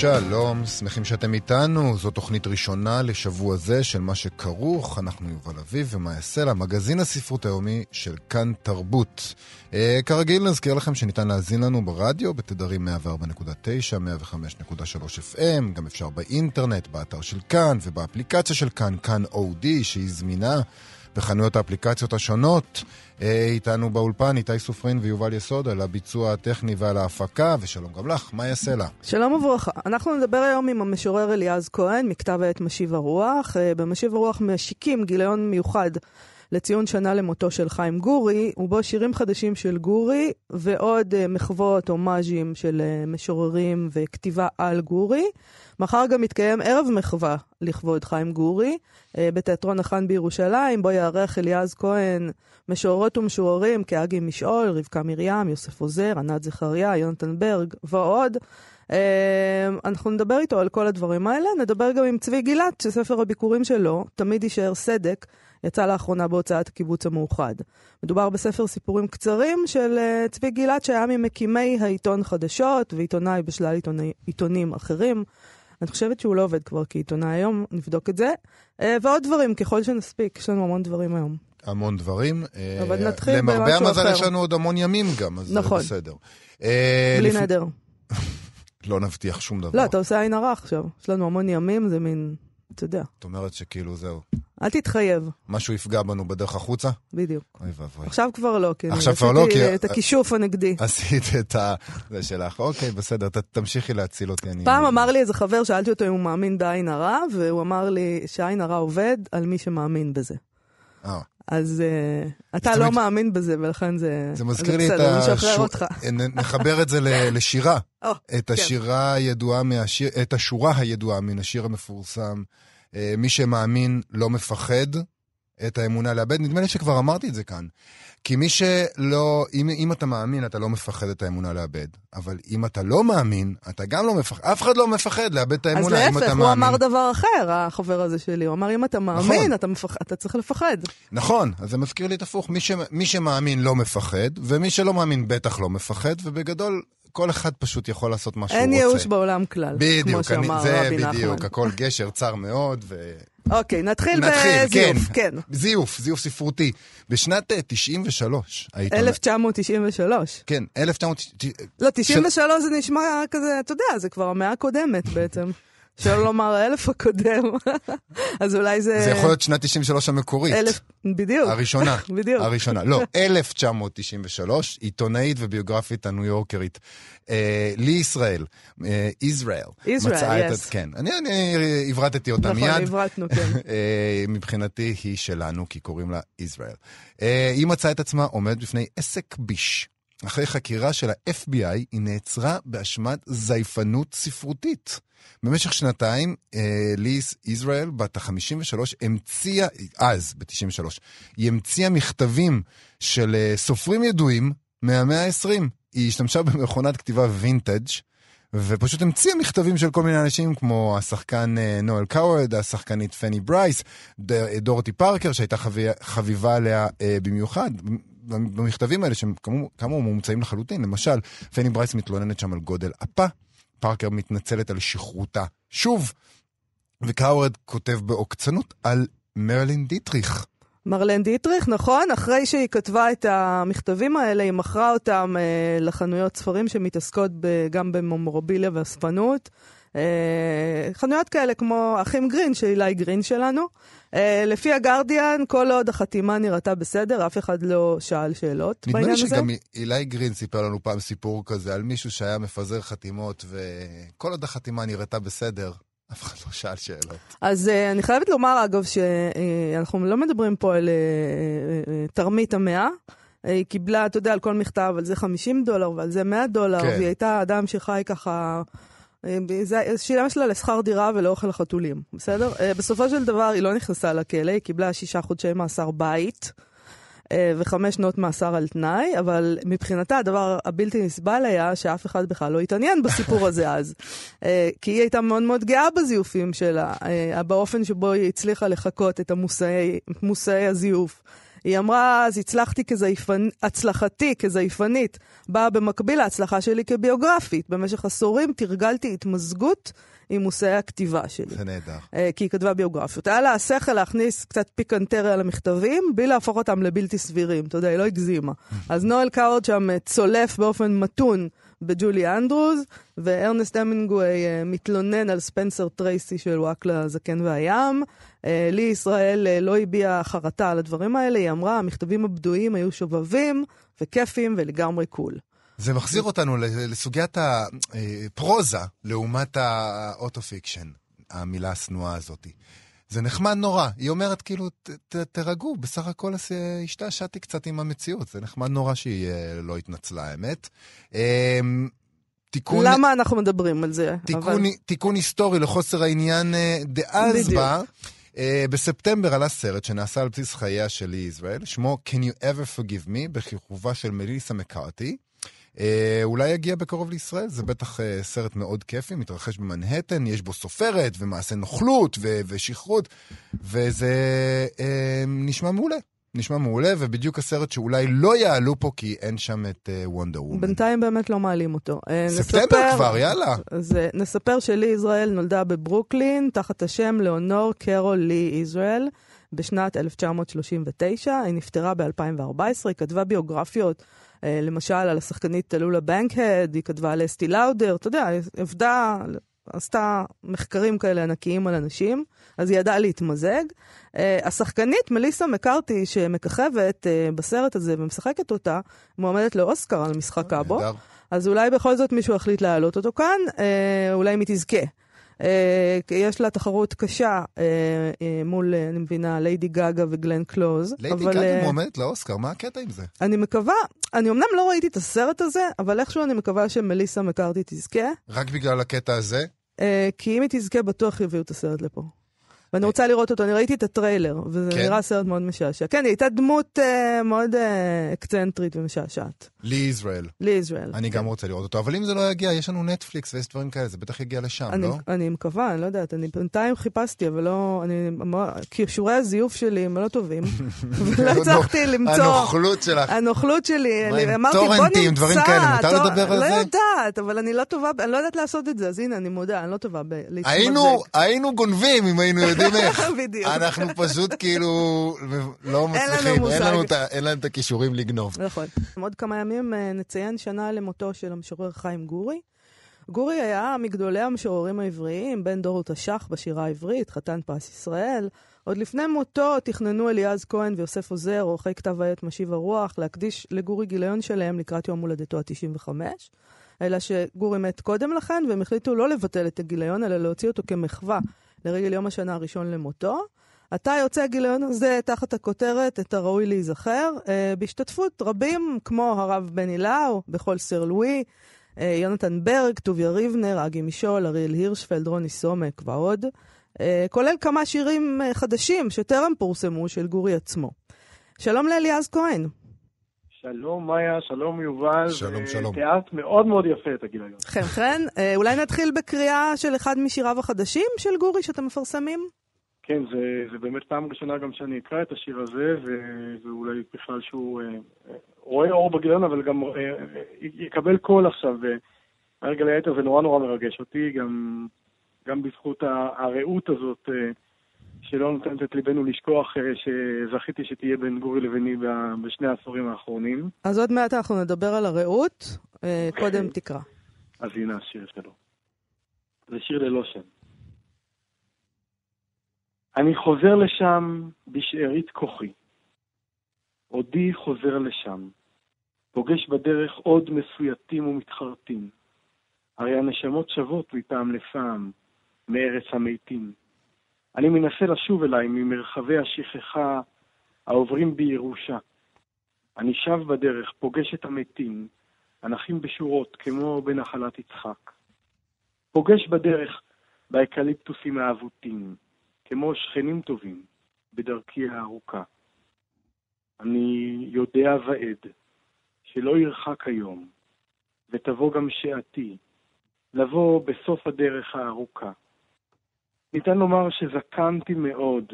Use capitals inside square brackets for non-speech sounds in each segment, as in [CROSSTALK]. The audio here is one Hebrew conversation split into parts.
שלום, שמחים שאתם איתנו. זו תוכנית ראשונה לשבוע זה של מה שכרוך. אנחנו יובל אביב יעשה לה, מגזין הספרות היומי של כאן תרבות. אה, כרגיל נזכיר לכם שניתן להאזין לנו ברדיו בתדרים 104.9, 105.3 FM, גם אפשר באינטרנט, באתר של כאן ובאפליקציה של כאן, כאן אודי, שהיא זמינה. בחנויות האפליקציות השונות. אה, איתנו באולפן איתי סופרין ויובל יסוד על הביצוע הטכני ועל ההפקה, ושלום גם לך, יעשה לה? שלום וברכה. אנחנו נדבר היום עם המשורר אליעז כהן, מכתב העת משיב הרוח. אה, במשיב הרוח משיקים גיליון מיוחד לציון שנה למותו של חיים גורי, ובו שירים חדשים של גורי, ועוד uh, מחוות, הומאז'ים של uh, משוררים וכתיבה על גורי. מחר גם מתקיים ערב מחווה לכבוד חיים גורי, uh, בתיאטרון החאן בירושלים, בו יארח אליעז כהן משוררות ומשוררים כאגי משעול, רבקה מרים, יוסף עוזר, ענת זכריה, יונתן ברג ועוד. Uh, אנחנו נדבר איתו על כל הדברים האלה, נדבר גם עם צבי גילת, שספר הביקורים שלו, תמיד יישאר סדק, יצא לאחרונה בהוצאת הקיבוץ המאוחד. מדובר בספר סיפורים קצרים של uh, צבי גילת, שהיה ממקימי העיתון חדשות ועיתונאי בשלל עיתוני, עיתונים אחרים. אני חושבת שהוא לא עובד כבר כעיתונאי היום, נבדוק את זה. Uh, ועוד דברים, ככל שנספיק, יש לנו המון דברים היום. המון דברים. אה, אבל נתחיל במשהו אחר. למרבה המזל יש לנו עוד המון ימים גם, אז נכון. זה בסדר. בלי נדר. [LAUGHS] לא נבטיח שום דבר. לא, אתה עושה עין הרע עכשיו. יש לנו המון ימים, זה מין... אתה יודע. את אומרת שכאילו זהו. אל תתחייב. משהו יפגע בנו בדרך החוצה? בדיוק. אוי ואבוי. עכשיו כבר לא, כי עכשיו כבר לא, כי... את הכישוף הנגדי. עשית את ה... זה שלך. אוקיי, בסדר, תמשיכי להציל אותי. פעם אמר לי איזה חבר, שאלתי אותו אם הוא מאמין בעין הרע, והוא אמר לי שעין הרע עובד על מי שמאמין בזה. אה. אז uh, אתה לא מאמין בזה, ולכן זה זה מזכיר לי את השורה, נחבר את זה [LAUGHS] לשירה. את כן. השירה הידועה מהשיר, את השורה הידועה מן השיר המפורסם, אה, מי שמאמין לא מפחד את האמונה לאבד. נדמה לי שכבר אמרתי את זה כאן. כי מי שלא, אם, אם אתה מאמין, אתה לא מפחד את האמונה לאבד. אבל אם אתה לא מאמין, אתה גם לא מפחד. אף אחד לא מפחד לאבד את האמונה אם אתה מאמין. אז להפך, הוא אמר דבר אחר, החבר הזה שלי. הוא אמר, אם אתה מאמין, נכון. אתה, מפח... אתה צריך לפחד. נכון, אז זה מזכיר לי את הפוך. מי, ש... מי שמאמין לא מפחד, ומי שלא מאמין בטח לא מפחד, ובגדול, כל אחד פשוט יכול לעשות מה שהוא רוצה. אין ייאוש בעולם כלל, בדיוק, כמו שאמר זה רבי נחמן. בדיוק, הכל גשר צר מאוד, ו... אוקיי, נתחיל, נתחיל בזיוף, כן. כן. זיוף, זיוף ספרותי. בשנת 93, היית... 1993. כן, 1993. לא, 93 זה נשמע כזה, אתה יודע, זה כבר המאה הקודמת בעצם. שלא לומר האלף הקודם, [LAUGHS] אז אולי זה... זה יכול להיות שנת 93 המקורית. אלף, בדיוק. הראשונה. [LAUGHS] בדיוק. הראשונה. לא, [LAUGHS] 1993, עיתונאית וביוגרפית הניו יורקרית. אה, לי ישראל, אה, ישראל. ישראל, יס. כן, אני, אני הברטתי אותה נכון, מיד. נכון, הברטנו, כן. אה, מבחינתי היא שלנו, כי קוראים לה ישראל. אה, היא מצאה את עצמה עומדת בפני עסק ביש. אחרי חקירה של ה-FBI, היא נעצרה באשמת זייפנות ספרותית. במשך שנתיים, אה, ליס ישראל, בת ה-53, המציאה, אז, ב-93, היא המציאה מכתבים של אה, סופרים ידועים מהמאה ה-20. היא השתמשה במכונת כתיבה וינטג', ופשוט המציאה מכתבים של כל מיני אנשים, כמו השחקן אה, נואל קאוורד, השחקנית פני ברייס, דורטי פארקר, שהייתה חביבה, חביבה עליה אה, במיוחד. במכתבים האלה, שהם כאמור מומצאים לחלוטין, למשל, פני ברייס מתלוננת שם על גודל אפה, פארקר מתנצלת על שכרותה שוב, וקאוורד כותב בעוקצנות על מרלן דיטריך. מרלן דיטריך, נכון, אחרי שהיא כתבה את המכתבים האלה, היא מכרה אותם אה, לחנויות ספרים שמתעסקות ב, גם ב memorabilia ואספנות. אה, חנויות כאלה כמו אחים גרין, של אילי גרין שלנו. אה, לפי הגרדיאן, כל עוד החתימה נראתה בסדר, אף אחד לא שאל שאלות בעניין הזה. נדמה לי שגם אילי גרין סיפר לנו פעם סיפור כזה על מישהו שהיה מפזר חתימות, וכל עוד החתימה נראתה בסדר, אף אחד לא שאל שאלות. אז uh, אני חייבת לומר, אגב, שאנחנו לא מדברים פה על uh, uh, תרמית המאה. היא קיבלה, אתה יודע, על כל מכתב, על זה 50 דולר ועל זה 100 דולר, כן. והיא הייתה אדם שחי ככה אה, זה שילם לה לשכר דירה ולאוכל החתולים, בסדר? אה, בסופו של דבר היא לא נכנסה לכלא, היא קיבלה שישה חודשי מאסר בית. אה, וחמש שנות מאסר על תנאי, אבל מבחינתה הדבר הבלתי נסבל היה שאף אחד בכלל לא התעניין בסיפור הזה אז. [LAUGHS] כי היא הייתה מאוד מאוד גאה בזיופים שלה, באופן שבו היא הצליחה לחקות את המושאי הזיוף. היא אמרה, אז הצלחתי כזייפנ... הצלחתי כזייפנית באה במקביל להצלחה שלי כביוגרפית. במשך עשורים תרגלתי התמזגות עם מושאי הכתיבה שלי. זה נהדר. Uh, כי היא כתבה ביוגרפיות. היה לה השכל להכניס קצת פיקנטריה למכתבים, בלי להפוך אותם לבלתי סבירים. אתה יודע, היא לא הגזימה. [LAUGHS] אז נואל קאורד שם אה, צולף באופן מתון בג'ולי אנדרוז, וארנסט המינגווי אה, מתלונן על ספנסר טרייסי שלוהק להזקן והים. אה, לי ישראל אה, לא הביעה חרטה על הדברים האלה, היא אמרה, המכתבים הבדויים היו שובבים וכיפים ולגמרי cool. זה מחזיר אותנו לסוגיית הפרוזה לעומת ה auto-fiction, המילה השנואה הזאת. זה נחמד נורא. היא אומרת, כאילו, ת, תרגעו, בסך הכל השתעשעתי קצת עם המציאות. זה נחמד נורא שהיא אה, לא התנצלה, האמת. אמ, תיקון... למה אנחנו מדברים על זה? תיקון, אבל... תיקון היסטורי לחוסר העניין אה, דאז בה. Uh, בספטמבר עלה סרט שנעשה על בסיס חייה של לי ישראל, שמו Can You Ever Forgive Me, בכיכובה של מליסה מקארתי. אה, אולי יגיע בקרוב לישראל, זה בטח אה, סרט מאוד כיפי, מתרחש במנהטן, יש בו סופרת ומעשה נוכלות ו- ושכרות, וזה אה, נשמע מעולה. נשמע מעולה, ובדיוק הסרט שאולי לא יעלו פה, כי אין שם את וונדר uh, וומן. בינתיים באמת לא מעלים אותו. ספטמבר נספר, כבר, יאללה. זה, נספר שלי ישראל נולדה בברוקלין, תחת השם לאונור קרול לי ישראל, בשנת 1939. היא נפטרה ב-2014, היא כתבה ביוגרפיות אה, למשל, על השחקנית טלולה בנקהד, היא כתבה על אסטי לאודר, אתה יודע, עבדה, עשתה מחקרים כאלה ענקיים על אנשים, אז היא ידעה להתמזג. Uh, השחקנית מליסה מקארתי, שמככבת uh, בסרט הזה ומשחקת אותה, מועמדת לאוסקר על משחק קאבו. אז אולי בכל זאת מישהו החליט להעלות אותו כאן, uh, אולי אם היא תזכה. אה, יש לה תחרות קשה אה, אה, מול, אני מבינה, ליידי גאגה וגלן קלוז. ליידי גאגה מועמדת לאוסקר, מה הקטע עם זה? אני מקווה, אני אמנם לא ראיתי את הסרט הזה, אבל איכשהו אני מקווה שמליסה מקארתי תזכה. רק בגלל הקטע הזה? כי אם היא תזכה, בטוח יביאו את הסרט לפה. ואני רוצה לראות אותו, אני ראיתי את הטריילר, וזה כן? נראה סרט מאוד משעשע. כן, היא הייתה דמות uh, מאוד uh, אקצנטרית ומשעשעת. לי ישראל. לי ישראל. אני כן. גם רוצה לראות אותו, אבל אם זה לא יגיע, יש לנו נטפליקס ויש דברים כאלה, זה בטח יגיע לשם, אני, לא? אני מקווה, אני לא יודעת, אני בינתיים חיפשתי, אבל לא, אני, כישורי הזיוף שלי הם לא טובים, [LAUGHS] ולא הצלחתי למצוא... הנוכלות שלך. הנוכלות שלי, אני אמרתי, בוא נמצא. טורנטים, דברים כאלה, מותר לדבר על לא זה? לא יודעת, אבל אני לא טובה, אני לא יודעת לעשות את זה, אז הנה, אני מודה, אני לא טובה בלהתמזג. היינו גונבים אם היינו יודעים [LAUGHS] איך. בדיוק. אנחנו פשוט כאילו לא מצליחים, אין לנו, אין לנו את הכישורים לגנוב. נכון. עוד כמה ימים אה, נציין שנה למותו של המשורר חיים גורי. גורי היה מגדולי המשוררים העבריים, בן דור תש"ח בשירה העברית, חתן פרס ישראל. עוד לפני מותו תכננו אליעז כהן ויוסף עוזר, עורכי כתב העת משיב הרוח, להקדיש לגורי גיליון שלהם לקראת יום הולדתו ה-95. אלא שגורי מת קודם לכן, והם החליטו לא לבטל את הגיליון, אלא להוציא אותו כמחווה לרגל יום השנה הראשון למותו. עתה יוצא הגיליון הזה תחת הכותרת "את הראוי להיזכר", אה, בהשתתפות רבים כמו הרב בני לאו, בכל סר לואי, אה, יונתן ברג, טוביה ריבנר, אגי משול, אריאל הירשפלד, רוני סומק ועוד, אה, כולל כמה שירים חדשים שטרם פורסמו של גורי עצמו. שלום לאליעז כהן. שלום מאיה, שלום יובל. שלום, שלום. תיארת מאוד מאוד יפה את הגיליון. חן חן, אה, אולי נתחיל בקריאה של אחד משיריו החדשים של גורי שאתם מפרסמים? כן, זה, זה באמת פעם ראשונה גם שאני אקרא את השיר הזה, ו, ואולי בכלל שהוא אה, רואה אור בגיליון, אבל גם אה, אה, יקבל קול עכשיו. והרגע ליתר זה נורא נורא מרגש אותי, גם, גם בזכות הרעות הזאת. אה, שלא נותנת את ליבנו לשכוח אה, שזכיתי שתהיה בין גורי לביני בשני העשורים האחרונים. אז עוד מעט אנחנו נדבר על הרעות, אה, קודם תקרא. אז הנה השיר שלו. זה שיר ללא שם. אני חוזר לשם בשארית כוחי. עודי חוזר לשם. פוגש בדרך עוד מסויטים ומתחרטים. הרי הנשמות שוות מפעם לפעם, מארץ המתים. אני מנסה לשוב אליי ממרחבי השכחה העוברים בירושה. אני שב בדרך, פוגש את המתים, הנחים בשורות כמו בנחלת יצחק. פוגש בדרך באקליפטוסים האבוטים, כמו שכנים טובים, בדרכי הארוכה. אני יודע ועד, שלא ירחק היום, ותבוא גם שעתי, לבוא בסוף הדרך הארוכה. ניתן לומר שזקנתי מאוד,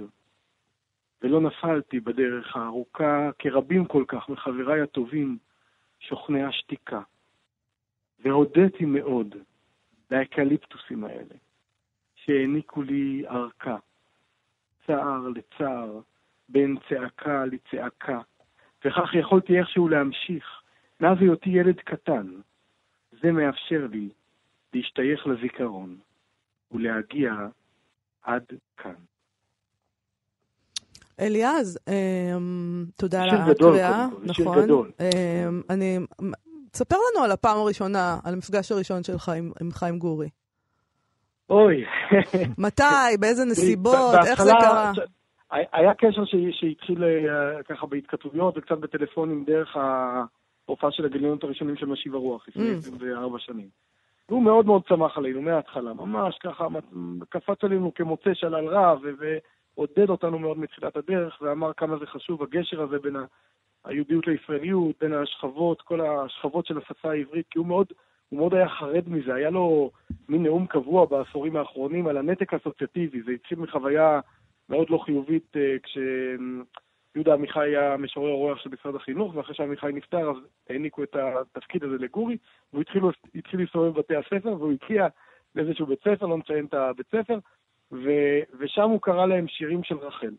ולא נפלתי בדרך הארוכה, כרבים כל כך מחבריי הטובים, שוכני השתיקה. והודיתי מאוד לאקליפטוסים האלה, שהעניקו לי ארכה, צער לצער, בין צעקה לצעקה, וכך יכולתי איכשהו להמשיך, מאז היותי ילד קטן. זה מאפשר לי להשתייך לזיכרון ולהגיע עד כאן. אליעז, אמ, תודה על הקריאה. נכון. גדול. אמ, אני... תספר לנו על הפעם הראשונה, על המפגש הראשון שלך עם, עם חיים גורי. אוי. מתי? באיזה [LAUGHS] נסיבות? איך זה קרה? היה קשר שהתחיל אה, ככה בהתכתבויות וקצת בטלפונים דרך ההופעה של הגיליונות הראשונים של משיב הרוח לפני 24 mm. שנים. והוא מאוד מאוד צמח עלינו מההתחלה, ממש ככה קפץ עלינו כמוצא שלל רע ועודד אותנו מאוד מתחילת הדרך ואמר כמה זה חשוב הגשר הזה בין היהודיות לישראליות, בין השכבות, כל השכבות של השפה העברית, כי הוא מאוד, הוא מאוד היה חרד מזה, היה לו מין נאום קבוע בעשורים האחרונים על הנתק האסוציאטיבי, זה התחיל מחוויה מאוד לא חיובית אה, כשיהודה עמיחי היה משורר אורח של משרד החינוך, ואחרי שעמיחי נפטר אז העניקו את התפקיד הזה לגורי, והוא התחיל, התחיל להסתובב בבתי הספר, והוא הגיע לאיזשהו בית ספר, לא נציין את הבית ספר, ו, ושם הוא קרא להם שירים של רחל.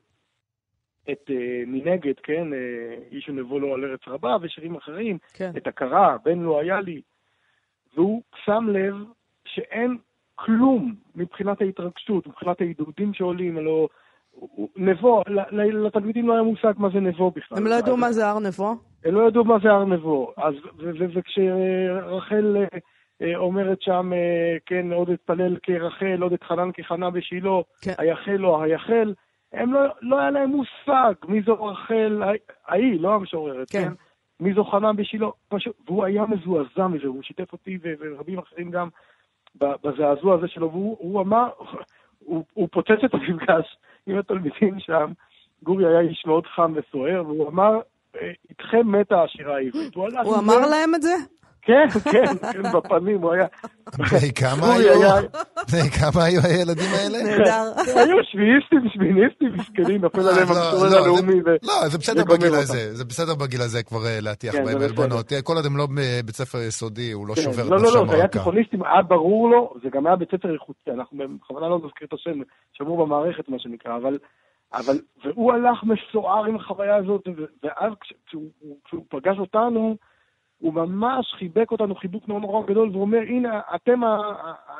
את uh, מנגד, כן, uh, איש ונבוא לו על ארץ רבה, ושירים אחרים, כן. את הכרה, בן לא היה לי. והוא שם לב שאין כלום מבחינת ההתרגשות, מבחינת העידודים שעולים, הלוא נבו, לתלמידים לא היה מושג מה זה נבו בכלל. הם לא ידעו מה זה הר נבו? הם לא ידעו מה זה הר נבו. אז, וכשרחל אה, אומרת שם, אה, כן, עוד אתפלל כרחל, עוד אתחנן כחנה בשילה, כן. היחל לא היחל, הם לא, לא היה להם מושג מי זו רחל, ההיא, לא המשוררת, כן? כן? מי זו חנה בשילה, פשוט, והוא היה מזועזע מזה, הוא שיתף אותי ורבים אחרים גם בזעזוע הזה שלו, והוא אמר, הוא, הוא פוצץ את המפגש עם התלמידים שם. גורי היה איש מאוד חם וסוער, והוא אמר, אה, איתכם מתה השירה העברית. הוא, הוא אמר להם את זה? כן, כן, כן, בפנים, הוא היה... בני כמה היו? בני כמה היו הילדים האלה? נהדר. היו שביעיסטים, שמיניסטים, מסכנים, נופל אה, עליהם המשורר לא, לא, הלאומי. לא, זה בסדר בגיל הזה, זה בסדר בגיל הזה כבר אה, להטיח כן, בהם עלבונות. כל עוד הם לא בבית ספר יסודי, הוא לא כן, שובר את נפשם לא, לא, לא, זה היה תיכוניסטים, היה ברור לו, זה גם היה בית ספר איכותי, אנחנו בכוונה לא נזכיר את השם, שמור במערכת, מה שנקרא, אבל... אבל, והוא הלך מסוער עם החוויה הזאת, ואז כשהוא פגש אותנו, הוא ממש חיבק אותנו חיבוק נורא נורא גדול, והוא אומר, הנה, אתם,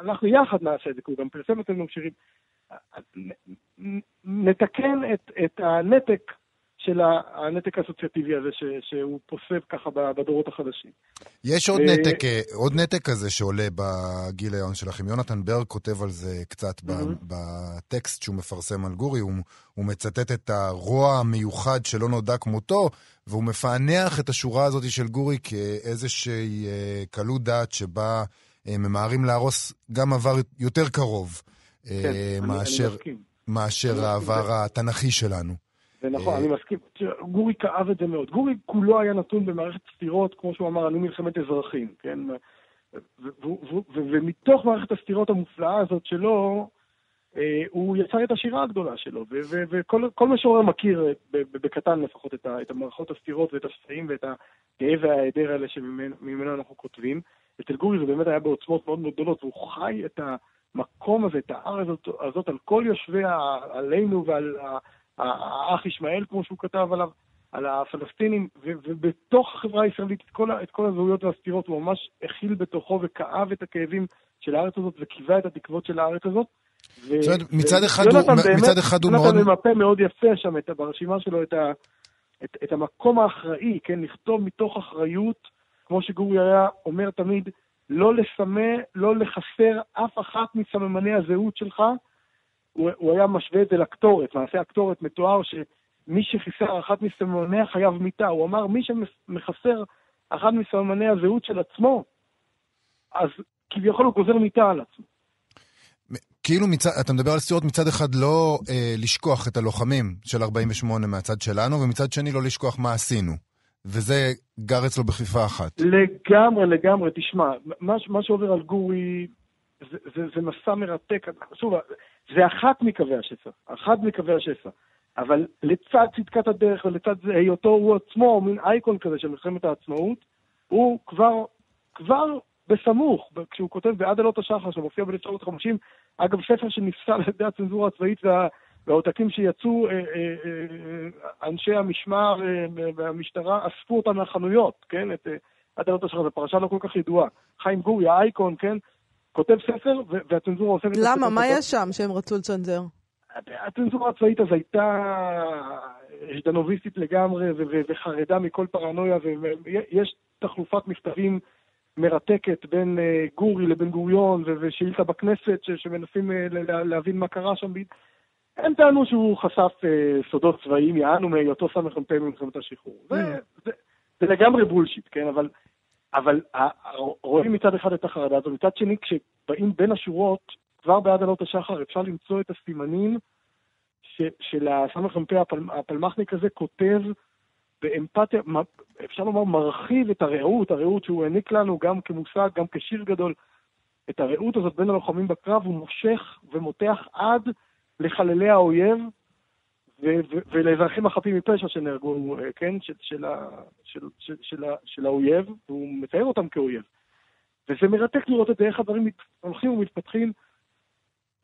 אנחנו יחד נעשה את זה, כי הוא גם פרסם אצלנו שירים. נתקן את, את הנתק של הנתק האסוציאטיבי הזה ש, שהוא פוסק ככה בדורות החדשים. יש עוד, ו... נתק, אה, עוד נתק כזה שעולה בגיליון שלכם. יונתן ברג כותב על זה קצת mm-hmm. בטקסט שהוא מפרסם על גורי. הוא, הוא מצטט את הרוע המיוחד שלא נודע כמותו, והוא מפענח את השורה הזאת של גורי כאיזושהי אה, קלות דעת שבה אה, ממהרים להרוס גם עבר יותר קרוב כן, מאשר, אני, אני מאשר העבר התנ"כי שלנו. זה נכון, אה, אני מסכים. גורי כאב את זה מאוד. גורי כולו היה נתון במערכת סתירות, כמו שהוא אמר, אני מלחמת אזרחים, כן? ומתוך מערכת הסתירות המופלאה הזאת שלו, אה, הוא יצר את השירה הגדולה שלו, וכל משורר מכיר, בקטן לפחות, את המערכות הסתירות ואת השסעים ואת הכאב וההיעדר האלה שממנו אנחנו כותבים. אצל גורי זה באמת היה בעוצמות מאוד מאוד גדולות, והוא חי את המקום הזה, את הארץ הזאת, על כל יושביה, עלינו ועל האח ישמעאל, כמו שהוא כתב עליו, על הפלסטינים, ובתוך החברה הישראלית את כל, את כל הזהויות והסתירות, הוא ממש הכיל בתוכו וכאב את הכאבים של הארץ הזאת וקיווה את התקוות של הארץ הזאת. זאת אומרת, מצד אחד הוא, מצד אחד הוא מאוד... יונתן ממפה מאוד יפה שם, את, ברשימה שלו, את, ה, את, את המקום האחראי, כן, לכתוב מתוך אחריות, כמו שגורי היה אומר תמיד, לא לסמא, לא לחסר אף אחת מסממני הזהות שלך, הוא, הוא היה משווה את זה לקטורת, מעשה הקטורת מתואר שמי שחיסר אחת מסממני החייו מיתה, הוא אמר מי שמחסר אחת מסממני הזהות של עצמו, אז כביכול הוא גוזר מיתה על עצמו. כאילו מצד, אתה מדבר על סטירות מצד אחד לא אה, לשכוח את הלוחמים של 48 מהצד שלנו, ומצד שני לא לשכוח מה עשינו. וזה גר אצלו בכפיפה אחת. לגמרי, לגמרי. תשמע, מה, מה שעובר על גורי זה, זה, זה מסע מרתק. שוב, זה אחת מקווי השסע, אחת מקווי השסע. אבל לצד צדקת הדרך ולצד זה, היותו הוא עצמו מין אייקון כזה של מלחמת העצמאות, הוא כבר, כבר בסמוך, כשהוא כותב בעד עלות השחר, שמופיע ב-1950, אגב, ספר שנפסל על ידי הצנזורה הצבאית וה, והעותקים שיצאו, אה, אה, אה, אנשי המשמר והמשטרה אספו אותם מהחנויות, כן? את עד עלות השחר, זו פרשה לא כל כך ידועה. חיים גורי, האייקון, כן? כותב ספר, והצנזורה הספר. למה? מה יש שם שהם רצו לצנזר? הצנזורה הצבאית אז הייתה ז'דנוביסטית לגמרי וחרדה מכל פרנויה, ויש תחלופת מכתבים מרתקת בין אה, גורי לבן גוריון ושאילתה בכנסת שמנסים אה, להבין מה קרה שם. הם טענו שהוא חשף אה, סודות צבאיים, יענו מהיותו סמ"פ במלחמת השחרור. Mm. זה לגמרי בולשיט, כן? אבל אבל רואים מצד אחד את החרדה הזו, מצד שני, כשבאים בין השורות, כבר בעד עלות השחר אפשר למצוא את הסימנים של הסמ"פ הפל, הפלמחניק הזה כותב באמפתיה, אפשר לומר, מרחיב את הרעות, הרעות שהוא העניק לנו גם כמושג, גם כשיר גדול. את הרעות הזאת בין הלוחמים בקרב הוא מושך ומותח עד לחללי האויב, ולאזרחים החפים מפשע שנהרגו, אה, כן, של, האויב, והוא מתאר אותם כאויב. וזה מרתק לראות את איך הדברים הולכים ומתפתחים.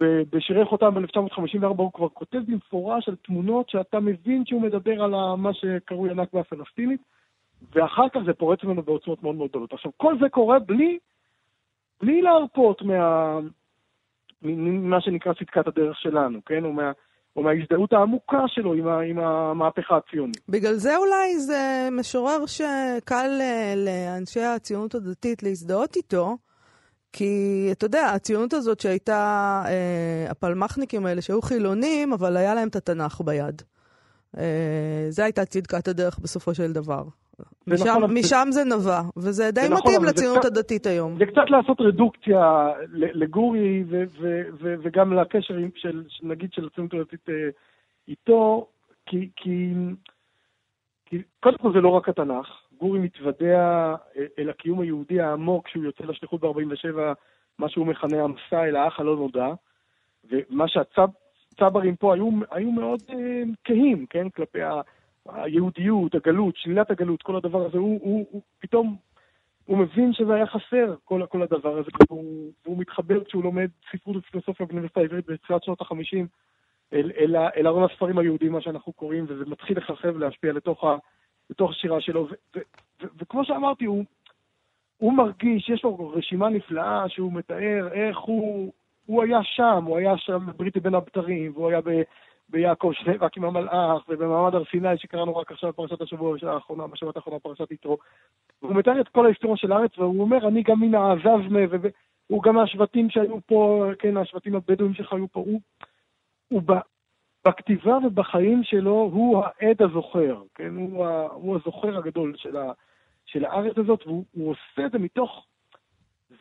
בשירי חותם ב-1954 הוא כבר כותב במפורש על תמונות שאתה מבין שהוא מדבר על מה שקרוי הנכבה הפלסטינית, ואחר כך זה פורץ ממנו בעוצמות מאוד מאוד גדולות. עכשיו, כל זה קורה בלי, בלי להרפות מה, ממה שנקרא צדקת הדרך שלנו, כן? או מה... או מההזדהות העמוקה שלו עם, ה, עם המהפכה הציונית. בגלל זה אולי זה משורר שקל אה, לאנשי הציונות הדתית להזדהות איתו, כי אתה יודע, הציונות הזאת שהייתה, אה, הפלמחניקים האלה שהיו חילונים, אבל היה להם את התנ"ך ביד. אה, זה הייתה צדקת הדרך בסופו של דבר. משם, נכון, משם זה נבע, וזה די זה מתאים נכון, לציונות קצת, הדתית היום. זה קצת לעשות רדוקציה לגורי ו, ו, ו, וגם לקשר של, נגיד, של הציונות הדתית אה, איתו, כי, כי, כי קודם כל זה לא רק התנ"ך, גורי מתוודע אה, אל הקיום היהודי העמוק כשהוא יוצא לשליחות ב-47, מה שהוא מכנה המסע אל האח הלא נודע, ומה שהצברים פה היו, היו מאוד אה, כהים, כן, כלפי ה... היהודיות, הגלות, שלילת הגלות, כל הדבר הזה, הוא, הוא, הוא פתאום, הוא מבין שזה היה חסר, כל, כל הדבר הזה, והוא, והוא מתחבר כשהוא לומד ספרות ופילוסופיה באוניברסיטה העברית בתחילת שנות החמישים, אל, אל, אל ארון הספרים היהודיים, מה שאנחנו קוראים, וזה מתחיל לחרחב ולהשפיע לתוך, ה, לתוך השירה שלו. ו, ו, ו, וכמו שאמרתי, הוא, הוא מרגיש, יש לו רשימה נפלאה שהוא מתאר איך הוא, הוא היה שם, הוא היה שם בבריטי בין הבתרים, והוא היה ב... ביעקב שנאבק עם המלאך, ובמעמד הר סיני שקראנו רק עכשיו בפרשת השבוע האחרונה, בשבת האחרונה פרשת יתרו. והוא מתאר את כל ההיסטוריה של הארץ, והוא אומר, אני גם מן העזבמה, והוא גם מהשבטים שהיו פה, כן, השבטים הבדואים שחיו פה. הוא, הוא ב, בכתיבה ובחיים שלו, הוא העד הזוכר, כן? הוא, ה, הוא הזוכר הגדול של, ה, של הארץ הזאת, והוא עושה את זה מתוך...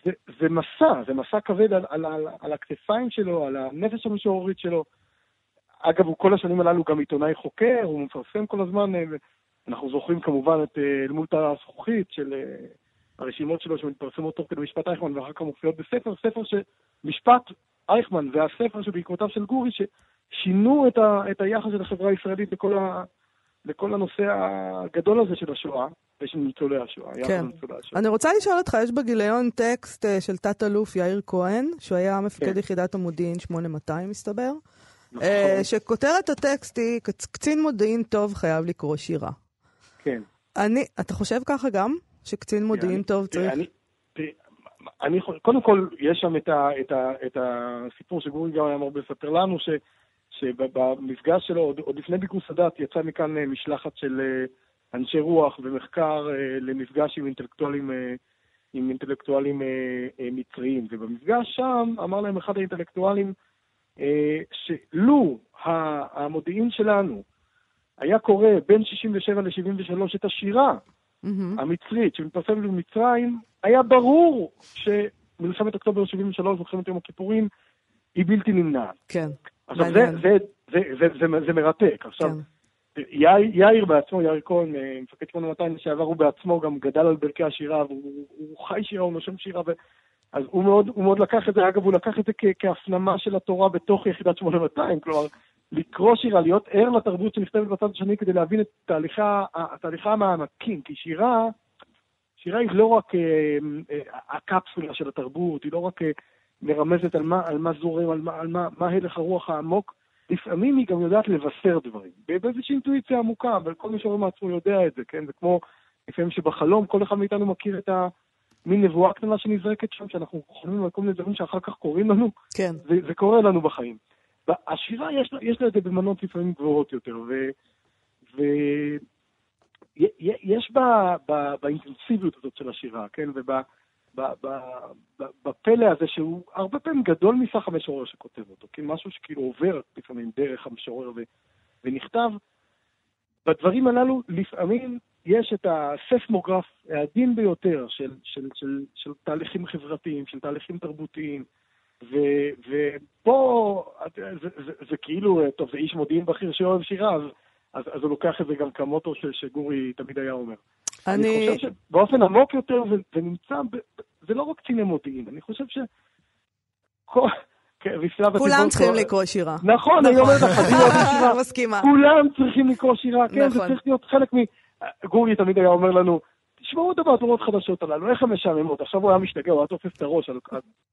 זה, זה מסע, זה מסע כבד על, על, על, על הכתפיים שלו, על הנפש המשוררית שלו. אגב, הוא כל השנים הללו גם עיתונאי חוקר, הוא מפרסם כל הזמן, אה, אנחנו זוכרים כמובן את אה, דמות הזכוכית של אה, הרשימות שלו שמתפרסמות תוך כדי משפט אייכמן ואחר כך מופיעות בספר, ספר שמשפט אייכמן והספר שבעקבותיו של גורי, ששינו את, ה, את היחס של החברה הישראלית לכל, ה, לכל הנושא הגדול הזה של השואה. ושל ניצולי השואה. כן. השואה. אני רוצה לשאול אותך, יש בגיליון טקסט של תת-אלוף יאיר כהן, שהוא היה מפקד כן. יחידת המודיעין 8200, מסתבר. נכון. אה, שכותרת הטקסט היא, קצין מודיעין טוב חייב לקרוא שירה. כן. אני, אתה חושב ככה גם? שקצין מודיעין טוב צריך... אני, אני, קודם כל, יש שם את, ה, את, ה, את הסיפור שגורי גם היה מרבה לספר לנו, ש, שבמפגש שלו, עוד, עוד לפני ביקור סאדאת, יצא מכאן אה, משלחת של אה, אנשי רוח ומחקר למפגש עם אינטלקטואלים, עם אינטלקטואלים מצריים. ובמפגש שם אמר להם אחד האינטלקטואלים, שלו המודיעין שלנו היה קורא בין 67 ל-73 את השירה mm-hmm. המצרית שמתפרסמת במצרים, היה ברור שמלחמת אוקטובר 73, מלחמת יום הכיפורים, היא בלתי נמנעת. כן, עכשיו, זה. זה, זה, זה, זה, זה, מרתק. עכשיו, כן. יאיר, יאיר בעצמו, יאיר כהן, אה, מפקד 8200 לשעבר, הוא בעצמו גם גדל על ברכי השירה, והוא הוא חי שירה, הוא נושם שירה. אז הוא מאוד, הוא מאוד לקח את זה, אגב, הוא לקח את זה כ- כהפנמה של התורה בתוך יחידת 8200, כלומר, לקרוא שירה, להיות ער לתרבות שנכתבת בצד השני כדי להבין את תהליכי ה- תהליכי המעמקים, כי שירה, שירה היא לא רק אה, אה, הקפסולה של התרבות, היא לא רק אה, מרמזת על מה, על מה זורם, על מה, על מה, מה הלך הרוח העמוק, לפעמים היא גם יודעת לבשר דברים, באיזושהי אינטואיציה עמוקה, אבל כל מי שאומר מעצמו יודע את זה, כן? זה כמו לפעמים שבחלום כל אחד מאיתנו מכיר את המין נבואה קטנה שנזרקת שם, שאנחנו חולמים על כל מיני דברים שאחר כך קורים לנו, כן. זה, זה קורה לנו בחיים. השירה יש לה, יש לה את זה במנות לפעמים גבוהות יותר, ו... ו... יש בה, באינטנסיביות הזאת של השירה, כן, ובפלא הזה שהוא הרבה פעמים גדול מסך המשורר שכותב אותו, כן, משהו שכאילו עובר לפעמים דרך המשורר ו, ונכתב. בדברים הללו לפעמים יש את הספמוגרף העדין ביותר של, של, של, של תהליכים חברתיים, של תהליכים תרבותיים, ו, ופה יודע, זה, זה, זה כאילו, טוב, זה איש מודיעין בכיר שאוהב שירה, אז, אז, אז הוא לוקח את זה גם כמוטו ש, שגורי תמיד היה אומר. אני אני... חושב שבאופן עמוק יותר זה, זה נמצא, ב, זה לא רק קציני מודיעין, אני חושב ש... כל... כן, כולם צריכים לקרוא שירה. נכון, אני אומר לך, אני אוהב שירה. [LAUGHS] מסכימה. כולם צריכים לקרוא שירה, כן, זה נכון. צריך להיות חלק מ... גורי תמיד היה אומר לנו, תשמעו את המהדורות חדשות הללו, איך הן משעממות? עכשיו הוא היה משתגע, הוא היה תופס את הראש, על,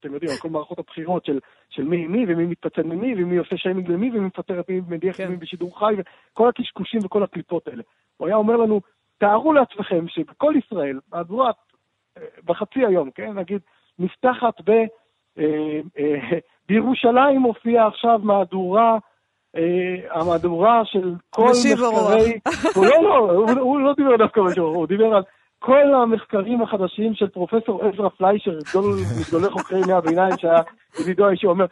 אתם יודעים, על כל מערכות הבחירות של, של מי מי, ומי מתפצל ממי, ומי עושה שיימינג למי, ומי מפטר את מי, מדיח את כן. מי בשידור חי, וכל הקשקושים וכל הקליפות האלה. הוא היה אומר לנו, תארו לעצמכם שבכל ישראל, מהדורה אה, בחצי היום, כן, נגיד, נפתחת ב... אה, אה, בירושלים מופיעה עכשיו מהדורה, אה, המהדורה של כל. מחקרי... [LAUGHS] הוא לא, לא, הוא, הוא לא דיבר דווקא הרוח, הוא דיבר על כל המחקרים החדשים של פרופסור עזרא פליישר, גדול מגדולי חוקרי ימי הביניים, שהיה ידידו האישי, אומר,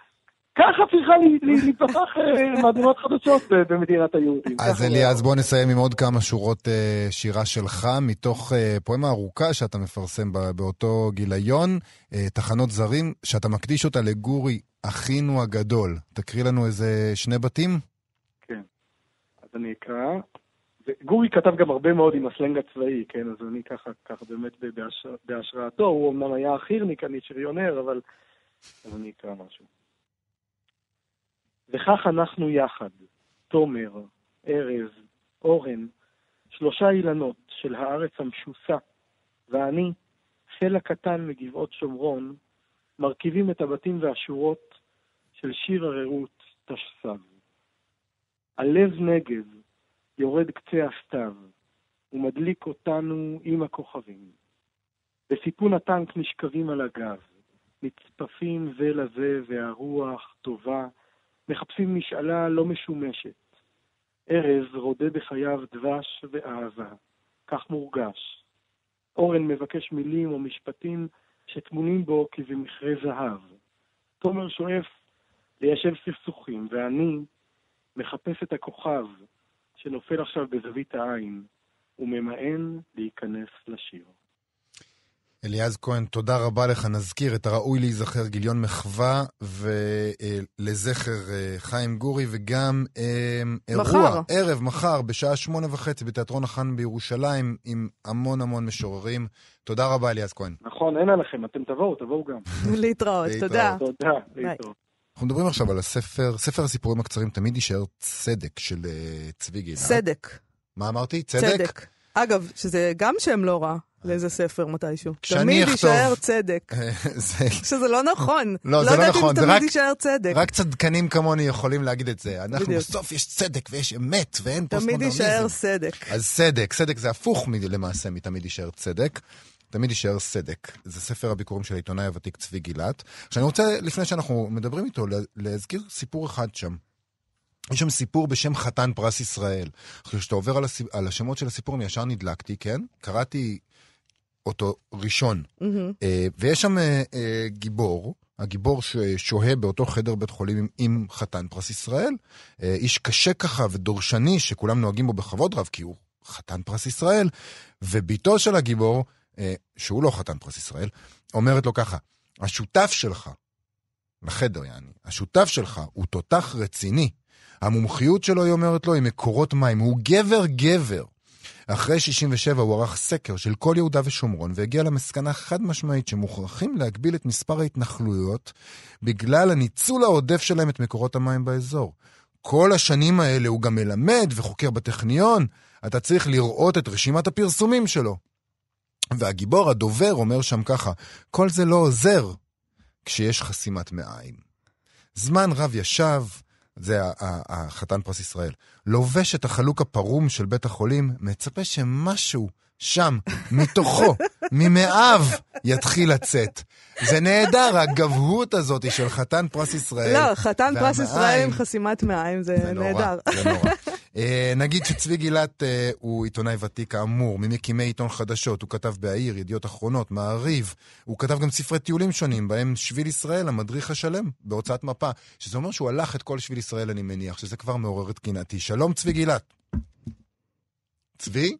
ככה צריכה ל- ל- להיפתח אה, מהדורות חדשות במדינת היהודים. אז ככה הוא אלי, היה. אז בוא נסיים עם עוד כמה שורות אה, שירה שלך, מתוך פואמה ארוכה שאתה מפרסם ב- באותו גיליון, תחנות זרים, שאתה מקדיש אותה לגורי, אחינו הגדול. תקריא לנו איזה שני בתים? כן. אז אני אקרא. גורי כתב גם הרבה מאוד עם הסלנג הצבאי, כן, אז אני ככה, ככה באמת בהשראתו, הוא אמנם היה חי"רניק, אני שריונר, אבל... אז אני אקרא משהו. וכך אנחנו יחד, תומר, ארז, אורן, שלושה אילנות של הארץ המשוסה, ואני, סלע קטן מגבעות שומרון, מרכיבים את הבתים והשורות של שיר הרעות תשס"ב. הלב נגב, יורד קצה הסתיו, ומדליק אותנו עם הכוכבים. בסיפון הטנק נשכבים על הגב, נצפפים זה לזה והרוח טובה, מחפשים משאלה לא משומשת. ארז רודה בחייו דבש ואהבה, כך מורגש. אורן מבקש מילים או משפטים שטמונים בו כבמכרה זהב. תומר שואף ליישב סכסוכים, ואני מחפש את הכוכב שנופל עכשיו בזווית העין, וממאן להיכנס לשיר. אליעז כהן, תודה רבה לך. נזכיר את הראוי להיזכר גיליון מחווה ולזכר אה, חיים גורי, וגם אה, אירוע, מחר. ערב, מחר, בשעה שמונה וחצי בתיאטרון החאן בירושלים, עם המון המון משוררים. תודה רבה, אליעז כהן. נכון, אין עליכם, אתם תבואו, תבואו גם. [LAUGHS] להתראות. תודה. תודה. להתראות. אנחנו מדברים עכשיו על הספר, ספר הסיפורים הקצרים תמיד יישאר צדק של אה, צבי גילת. צדק. מה אמרתי? צדק? צדק. אגב, שזה גם שם לא רע לאיזה ספר מתישהו. כשאני תמיד אכתוב- יישאר צדק. [LAUGHS] זה... שזה לא נכון. לא, זה לא יודעת נכון, אם זה תמיד רק- יישאר צדק. רק צדקנים כמוני יכולים להגיד את זה. אנחנו בדיוק. בסוף יש צדק ויש אמת ואין תמיד פוסט-מודרניזם. יישאר סדק. אז צדק, צדק זה הפוך מ- למעשה מתמיד יישאר צדק. תמיד יישאר סדק. זה ספר הביקורים של העיתונאי הוותיק צבי גילת. עכשיו אני רוצה, לפני שאנחנו מדברים איתו, לה- להזכיר סיפור אחד שם. יש שם סיפור בשם חתן פרס ישראל. עכשיו, כשאתה עובר על, הסיפ... על השמות של הסיפור, אני ישר נדלקתי, כן? קראתי אותו ראשון. מהמם. אה, ויש שם אה, אה, גיבור, הגיבור ששוהה באותו חדר בית חולים עם, עם חתן פרס ישראל, אה, איש קשה ככה ודורשני, שכולם נוהגים בו בכבוד רב, כי הוא חתן פרס ישראל, ובתו של הגיבור, אה, שהוא לא חתן פרס ישראל, אומרת לו ככה, השותף שלך, לחדר יעני, השותף שלך הוא תותח רציני. המומחיות שלו, היא אומרת לו, היא מקורות מים. הוא גבר גבר. אחרי 67 הוא ערך סקר של כל יהודה ושומרון והגיע למסקנה חד משמעית שמוכרחים להגביל את מספר ההתנחלויות בגלל הניצול העודף שלהם את מקורות המים באזור. כל השנים האלה הוא גם מלמד וחוקר בטכניון, אתה צריך לראות את רשימת הפרסומים שלו. והגיבור, הדובר, אומר שם ככה, כל זה לא עוזר כשיש חסימת מעיים. זמן רב ישב, זה החתן פרס ישראל, לובש את החלוק הפרום של בית החולים, מצפה שמשהו שם, מתוכו, [LAUGHS] ממאיו, יתחיל לצאת. זה נהדר, הגבהות הזאת של חתן פרס ישראל. לא, חתן פרס ישראל עם חסימת מעיים, זה, זה נהדר. נורא, זה נורא. Uh, נגיד שצבי גילת uh, הוא עיתונאי ותיק כאמור, ממקימי עיתון חדשות, הוא כתב בהעיר, ידיעות אחרונות, מעריב, הוא כתב גם ספרי טיולים שונים, בהם שביל ישראל, המדריך השלם, בהוצאת מפה, שזה אומר שהוא הלך את כל שביל ישראל, אני מניח, שזה כבר מעורר את קנאתי. שלום, צבי גילת. צבי?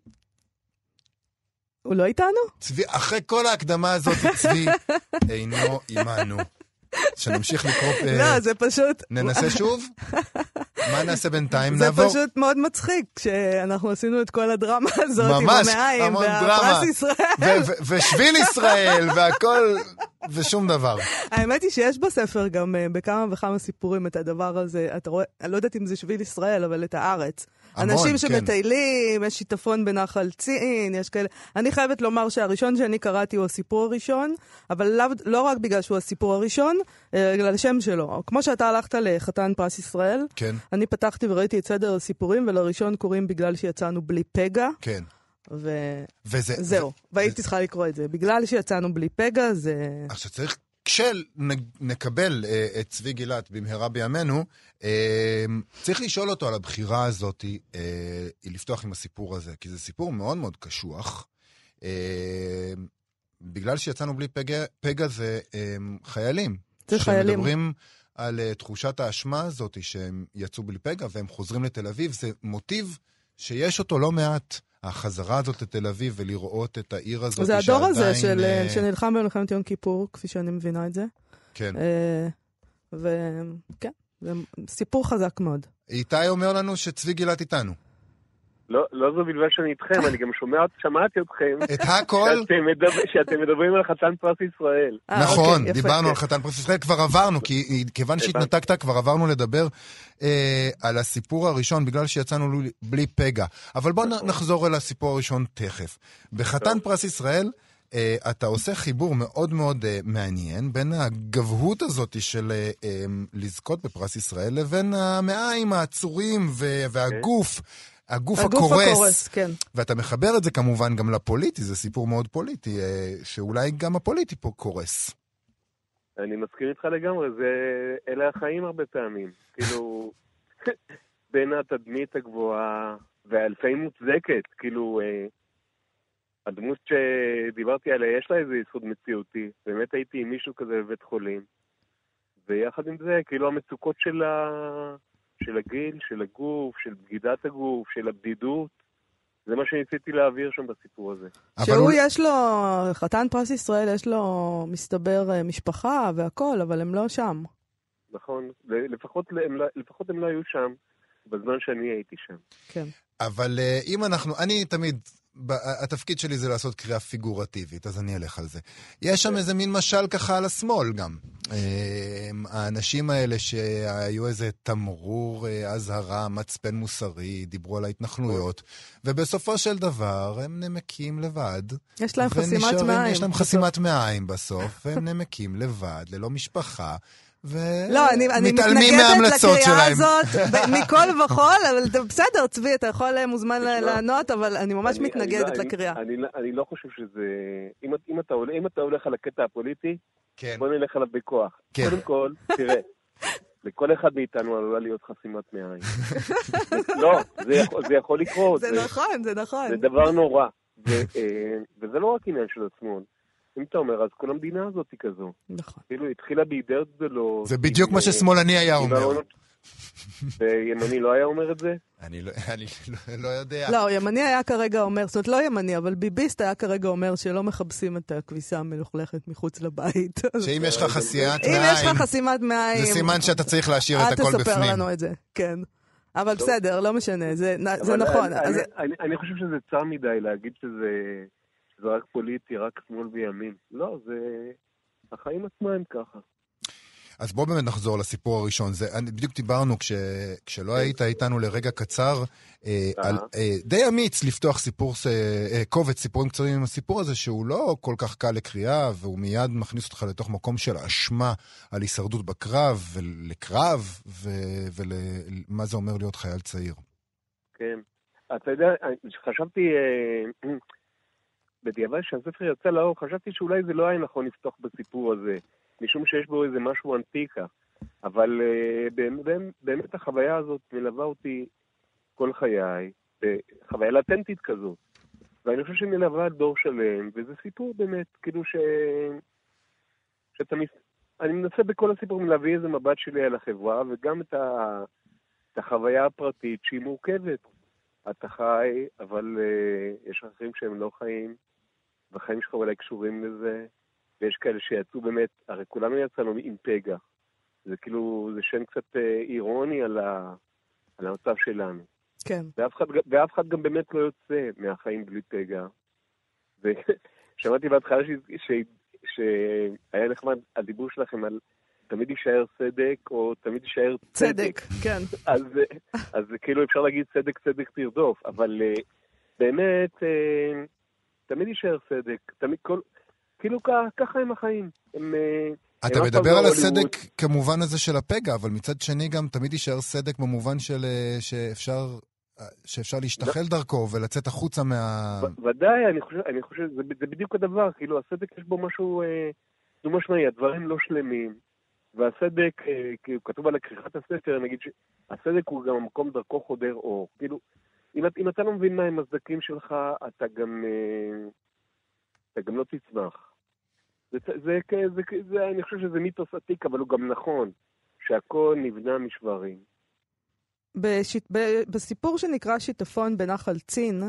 הוא לא איתנו? צבי, אחרי כל ההקדמה הזאת, צבי [LAUGHS] אינו עימנו. שנמשיך לקרוא... לא, זה פשוט... ננסה שוב? [LAUGHS] מה נעשה בינתיים? זה נעבור? פשוט מאוד מצחיק, כשאנחנו עשינו את כל הדרמה הזאת ממש, עם המעיים, והפרס. ישראל. ושביל ישראל, והכל, ושום דבר. האמת היא שיש בספר גם אה, בכמה וכמה סיפורים את הדבר הזה. אתה רואה, אני לא יודעת אם זה שביל ישראל, אבל את הארץ. המון, אנשים כן. שמטיילים, יש שיטפון בנחל צין, יש כאלה. אני חייבת לומר שהראשון שאני קראתי הוא הסיפור הראשון, אבל לאו, לא רק בגלל שהוא הסיפור הראשון, בגלל השם שלו. כמו שאתה הלכת לחתן פרס ישראל, כן, אני פתחתי וראיתי את סדר הסיפורים, ולראשון קוראים בגלל שיצאנו בלי פגע, כן. וזהו. וזה... והייתי צריכה לקרוא את זה. בגלל שיצאנו בלי פגע, זה... עכשיו צריך, כשנקבל אה, את צבי גילת במהרה בימינו, אה, צריך לשאול אותו על הבחירה הזאת, אה, לפתוח עם הסיפור הזה, כי זה סיפור מאוד מאוד קשוח. אה, בגלל שיצאנו בלי פגע, פגע זה אה, חיילים. זה חיילים. שמדברים על אה, תחושת האשמה הזאת שהם יצאו בלי פגע והם חוזרים לתל אביב, זה מוטיב שיש אותו לא מעט. החזרה הזאת לתל אביב ולראות את העיר הזאת זה הדור הזה שעדיין, של, אה, שנלחם במלחמת יום כיפור, כפי שאני מבינה את זה. כן. אה, וכן, זה סיפור חזק מאוד. איתי אומר לנו שצבי גילת איתנו. לא, לא זו בלבד שאני איתכם, אני גם שומע, שמעתי אתכם, [LAUGHS] את הכל, שאתם, מדבר, שאתם מדברים על חתן פרס ישראל. אה, נכון, אוקיי, יפה. דיברנו על חתן פרס ישראל, כבר עברנו, כי כיוון שהתנתקת, כבר עברנו לדבר אה, על הסיפור הראשון, בגלל שיצאנו בלי- בלי פגע. אבל בואו נכון. נחזור אל הסיפור הראשון תכף. בחתן. פרס ישראל, אה, אתה עושה חיבור מאוד מאוד אה, מעניין בין הגבהות הזאת של אה, אה, לזכות בפרס ישראל, לבין המעיים העצורים ו- והגוף. הגוף הגוף הקורס, הקורס, כן. ואתה מחבר את זה כמובן גם לפוליטי, זה סיפור מאוד פוליטי, אה, שאולי גם הפוליטי פה קורס. אני מסכים איתך לגמרי, זה, אלה החיים הרבה פעמים. [LAUGHS] כאילו, בין התדמית הגבוהה והלפעמים מוצדקת, כאילו, אה, הדמות שדיברתי עליה, יש לה איזה יסוד מציאותי. באמת הייתי עם מישהו כזה בבית חולים, ויחד עם זה, כאילו המצוקות של, ה... של הגיל, של הגוף, של בגידת הגוף, של הבדידות, זה מה שניסיתי להעביר שם בסיפור הזה. שהוא הוא- יש לו, חתן פרס ישראל, יש לו, מסתבר, אה, משפחה והכול, אבל הם לא שם. נכון? לפחות הם, לא- לפחות הם לא היו שם בזמן שאני הייתי שם. כן. אבל אה, אם אנחנו, אני תמיד, התפקיד שלי זה לעשות קריאה פיגורטיבית, אז אני אלך על זה. יש שם איזה מין משל ככה על השמאל גם. אה, האנשים האלה שהיו איזה תמרור אה, אזהרה, מצפן מוסרי, דיברו על ההתנחלויות, ובסופו של דבר הם נמקים לבד. יש להם חסימת מעיים. יש להם. חסימת מעיים בסוף, והם נמקים לבד, ללא משפחה. לא, אני, אני ומתעלמים מתנגדת מההמלצות לקריאה שלהם. הזאת, [LAUGHS] מכל וכול, אבל זה בסדר, צבי, אתה יכול אה, מוזמן לא. לענות, אבל אני ממש אני- מתנגדת אני לא- לקריאה. אני, אני, אני לא חושב שזה... אם, אם, אתה, אם אתה הולך על הקטע הפוליטי, כן. בוא נלך עליו בכוח. כן. קודם כל, תראה, לכל אחד מאיתנו עלולה להיות חסימת מעיים. [LAUGHS] לא, זה יכול, זה יכול לקרות. זה נכון, זה נכון. זה דבר נורא. ו, אה, וזה לא רק עניין של השמאל. אם אתה אומר, אז כל המדינה הזאת היא כזו. נכון. כאילו, התחילה באידאות גדולות. זה בדיוק מה ששמאלני היה אומר. וימני לא היה אומר את זה? אני לא, אני לא, לא יודע. לא, ימני היה כרגע אומר, זאת אומרת, לא ימני, אבל ביביסט היה כרגע אומר שלא מכבסים את הכביסה המלוכלכת מחוץ לבית. [LAUGHS] שאם יש לך [LAUGHS] חסיית אם יש לך מעיים, חסימת מעיים, זה סימן שאתה צריך להשאיר אל את הכל תספר בפנים. לנו את זה, כן. אבל. בסדר, לא משנה, זה נכון. אני חושב שזה צר מדי להגיד שזה, שזה רק פוליטי, רק שמאל וימין. לא, זה... החיים עצמם הם ככה. אז בוא באמת נחזור לסיפור הראשון. זה, אני, בדיוק דיברנו כש, כשלא היית איתנו לרגע קצר, אה, אה. על, אה, די אמיץ לפתוח סיפור, אה, קובץ סיפורים קצרים עם הסיפור הזה, שהוא לא כל כך קל לקריאה, והוא מיד מכניס אותך לתוך מקום של אשמה על הישרדות בקרב, ולקרב, ו- ולמה זה אומר להיות חייל צעיר. כן. אתה יודע, חשבתי, אה, בדיעבד כשהספר יצא לאור, חשבתי שאולי זה לא היה נכון לפתוח בסיפור הזה, משום שיש בו איזה משהו אנטיקה. אבל אה, באמת, באמת החוויה הזאת מלווה אותי כל חיי, חוויה לטנטית כזאת. ואני חושב שהיא מלווה דור שלם, וזה סיפור באמת, כאילו ש... שאתה מס... אני מנסה בכל הסיפורים להביא איזה מבט שלי על החברה, וגם את, ה... את החוויה הפרטית שהיא מורכבת. אתה חי, אבל uh, יש אחרים שהם לא חיים, והחיים שלך אולי קשורים לזה, ויש כאלה שיצאו באמת, הרי כולנו יצאנו עם פגע. זה כאילו, זה שם קצת uh, אירוני על, ה... על המצב שלנו. כן. ואף אחד, ואף אחד גם באמת לא יוצא מהחיים בלי פגע. ושמעתי [LAUGHS] בהתחלה ש- ש- שהיה נחמד הדיבור שלכם על תמיד יישאר צדק, או תמיד יישאר צדק, כן. [LAUGHS] אז, אז כאילו אפשר להגיד צדק צדק תרדוף, אבל uh, באמת uh, תמיד יישאר צדק, תמיד כל, כאילו ככה הם החיים. הם, uh, אתה הם מדבר לא על. הסדק כמובן הזה של הפגע, אבל מצד שני גם תמיד יישאר סדק במובן של אה, שאפשר, אה, שאפשר להשתחל דרכו ולצאת החוצה מה... ו- ודאי, אני חושב, אני חושב, זה, זה בדיוק הדבר, כאילו הסדק יש בו משהו אה, דו משמעי, הדברים לא שלמים. והסדק, אה, כאילו כתוב על כריכת הספר, נגיד שהסדק הוא גם המקום דרכו חודר אור. כאילו, אם, את- אם אתה לא מבין מהם הסדקים שלך, אתה גם, אה, אתה גם לא תצמח. זה, זה, זה, זה, זה, אני חושב שזה מיתוס עתיק, אבל הוא גם נכון, שהכל נבנה משברים. בשיט, ב, בסיפור שנקרא שיטפון בנחל צין,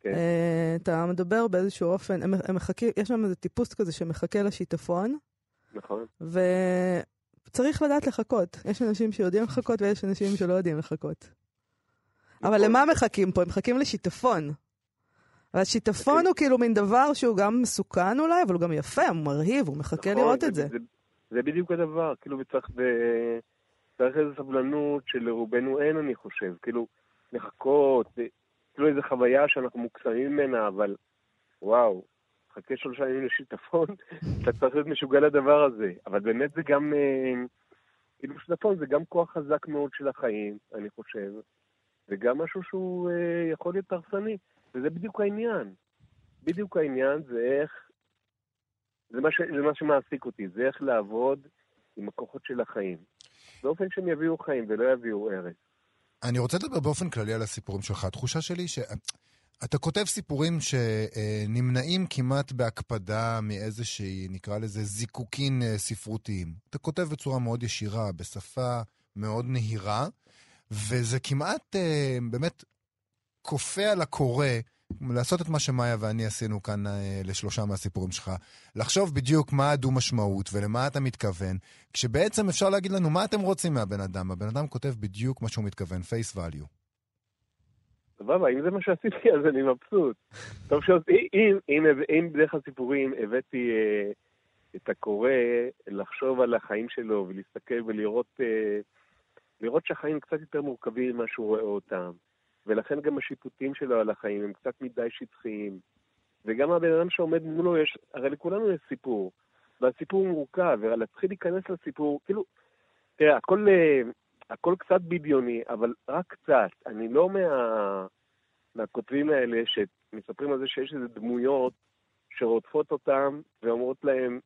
כן. אה, אתה מדבר באיזשהו אופן, הם, הם מחכים, יש שם איזה טיפוס כזה שמחכה לשיטפון, נכון? וצריך לדעת לחכות. יש אנשים שיודעים לחכות ויש אנשים שלא יודעים לחכות. אבל. למה מחכים פה? הם מחכים לשיטפון. והשיטפון אוקיי. הוא כאילו מין דבר שהוא גם מסוכן אולי, אבל הוא גם יפה, הוא מרהיב, הוא מחכה נכון, לראות את זה. זה, בדיוק הדבר, כאילו. צריך איזו סבלנות שלרובנו אין, אני חושב. כאילו, לחכות, כאילו איזו חוויה שאנחנו מוקסמים ממנה, אבל וואו, חכה שלושה ימים לשיטפון, [LAUGHS] אתה צריך להיות משוגע לדבר הזה. אבל באמת זה גם, אה, כאילו שיטפון זה גם כוח חזק מאוד של החיים, אני חושב, וגם משהו שהוא אה, יכול להיות הרסני, וזה בדיוק העניין. בדיוק העניין זה איך זה מה, ש... זה מה שמעסיק אותי, זה איך לעבוד עם הכוחות של החיים. באופן שהם יביאו חיים ולא יביאו ארץ. אני רוצה לדבר באופן כללי על הסיפורים שלך. התחושה שלי שאתה כותב סיפורים שנמנעים כמעט בהקפדה מאיזושהי, נקרא לזה, זיקוקין אה, ספרותיים. אתה כותב בצורה מאוד ישירה, בשפה מאוד נהירה, וזה כמעט אה, באמת כופה על הקורא לעשות את מה שמאיה ואני עשינו כאן אה, לשלושה מהסיפורים שלך, לחשוב בדיוק מה הדו-משמעות ולמה אתה מתכוון, כשבעצם אפשר להגיד לנו מה אתם רוצים מהבן אדם. הבן אדם כותב בדיוק מה שהוא מתכוון, face value. סבבה, אם זה מה שעשיתי, אז אני מבסוט. טוב שעשיתי, אם, אם, אם בדרך הסיפורים הבאתי אה, את הקורא לחשוב על החיים שלו ולהסתכל ולראות אה, לראות שהחיים קצת יותר מורכבים ממה שהוא רואה אותם, ולכן גם השיפוטים שלו על החיים הם קצת מדי שטחיים. וגם הבן אדם שעומד מולו, יש, הרי לכולנו יש סיפור, והסיפור מורכב, ולהתחיל להיכנס לסיפור, כאילו, תראה, הכל, אה, הכל קצת בדיוני, אבל רק קצת. אני לא מה, מהכותבים האלה שמספרים על זה שיש איזה דמויות שרודפות אותם ואומרות להם,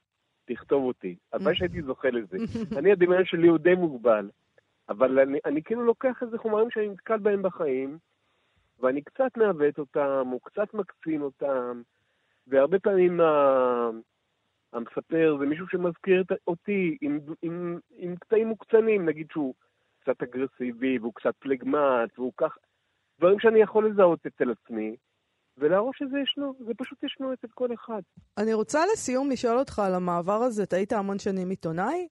תכתוב אותי. [LAUGHS] הלוואי שהייתי זוכה לזה. [LAUGHS] אני, הדמיון שלי הוא די מוגבל, אבל אני, אני כאילו לוקח איזה חומרים שאני נתקל בהם בחיים, ואני קצת מעוות אותם, או קצת מקצין אותם, והרבה פעמים ה- המספר זה מישהו שמזכיר אותי עם, עם, עם קטעים מוקצנים, נגיד שהוא קצת אגרסיבי, והוא קצת פלגמט, והוא כך... דברים שאני יכול לזהות אצל עצמי, ולהראות שזה ישנו, זה פשוט ישנו אצל כל אחד. אני רוצה לסיום לשאול אותך על המעבר הזה. אתה היית המון שנים עיתונאי,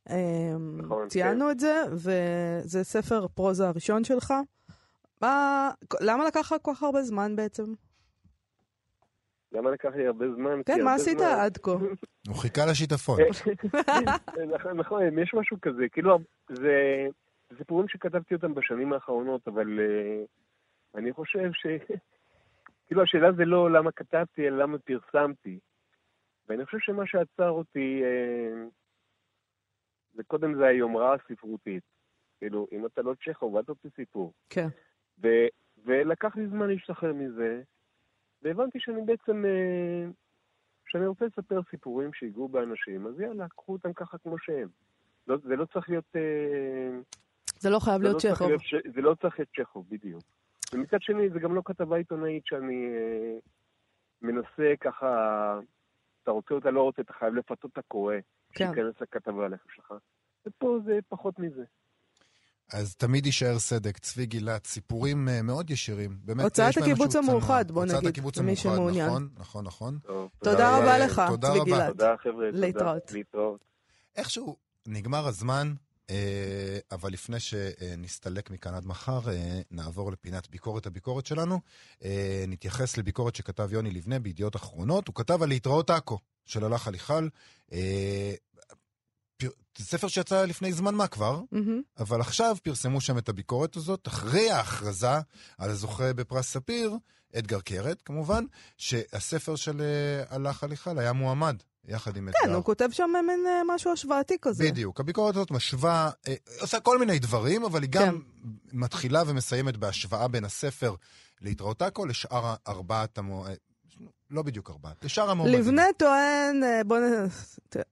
נכון, ציינו כן. את זה, וזה ספר פרוזה הראשון שלך. מה, למה לקח לך כל כך הרבה זמן בעצם? למה לקח לי הרבה זמן? כן, מה עשית זמן- עד כה? הוא חיכה לשיטפון. [LAUGHS] נכון, נכון, יש משהו כזה, כאילו, זה זה סיפורים שכתבתי אותם בשנים האחרונות, אבל אה, אני חושב ש... כאילו, השאלה זה לא למה כתבתי, אלא למה פרסמתי. ואני חושב שמה שעצר אותי, אה, זה קודם זה היומרה הספרותית. כאילו, אם אתה לא צ'כוב, אל תוציא סיפור. כן. ו- ולקח לי זמן להשתחרר מזה, והבנתי שאני בעצם, אה, שאני רוצה לספר סיפורים שיגעו באנשים, אז יאללה, קחו אותם ככה כמו שהם. לא, זה לא צריך להיות... אה, זה לא חייב זה להיות לא צ'כוב. להיות זה לא צריך להיות צ'כוב, בדיוק. ומצד שני, זה גם לא כתבה עיתונאית שאני אה, מנסה ככה, אתה רוצה אותה, לא רוצה, אתה חייב לפתות את הקורא, כן. שייכנס לכתבה עליך שלך. ופה זה פחות מזה. אז תמיד יישאר סדק, צבי גילת, סיפורים אה, מאוד ישירים. באמת, הוצאת הקיבוץ. המאוחד, בוא הוצאת נגיד, הקיבוץ למי המאוחד, שמעוניין. נכון, נכון, נכון. טוב, תודה רבה לך, תודה צבי רבה. גילת. תודה, חבר'ה. תודה. להתראות. להתראות. איכשהו נגמר הזמן, אבל לפני שנסתלק מכאן עד מחר, אה, נעבור לפינת ביקורת הביקורת שלנו. אה, נתייחס לביקורת שכתב יוני לבנה בידיעות אחרונות. הוא כתב על להתראות עכו של הלך הליכל. אה, ספר שיצא לפני זמן מה כבר, מהמם. אבל עכשיו פרסמו שם את הביקורת הזאת, אחרי ההכרזה על הזוכה בפרס ספיר, אדגר קרת, כמובן, שהספר של אה, הלך הליכל היה מועמד, יחד עם כן, אתגר. הוא כותב שם מין אה, משהו השוואתי כזה. בדיוק. הביקורת הזאת משווה, אה, עושה כל מיני דברים, אבל היא גם מתחילה ומסיימת בהשוואה בין הספר להתראות עכו לשאר ארבעת. לא בדיוק ארבעת, לשאר המועמדים. לבנה טוען, אה, בוא נ...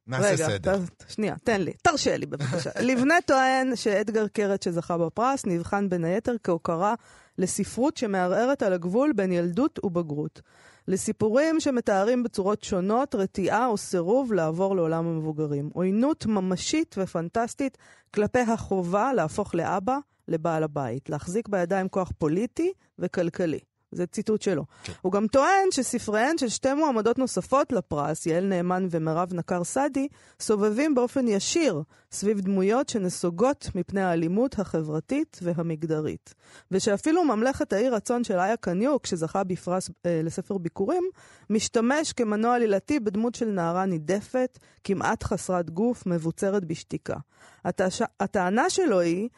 נעשה רגע, סדר. ת- שנייה, תן לי, תרשה לי בבקשה. [LAUGHS] לבנה טוען שאדגר קרת שזכה בפרס נבחן בין היתר כהוקרה לספרות שמערערת על הגבול בין ילדות ובגרות. לסיפורים שמתארים בצורות שונות רתיעה או סירוב לעבור לעולם המבוגרים. עוינות ממשית ופנטסטית כלפי החובה להפוך לאבא, לבעל הבית. להחזיק בידיים כוח פוליטי וכלכלי. זה ציטוט שלו. כן. הוא גם טוען שספריהן של שתי מועמדות נוספות לפרס, יעל נאמן ומירב נקר סעדי, סובבים באופן ישיר סביב דמויות שנסוגות מפני האלימות החברתית והמגדרית. ושאפילו ממלכת האי רצון של איה קניוק, שזכה בפרס אה, לספר ביקורים, משתמש כמנוע עלילתי בדמות של נערה נידפת, כמעט חסרת גוף, מבוצרת בשתיקה. הטענה שלו היא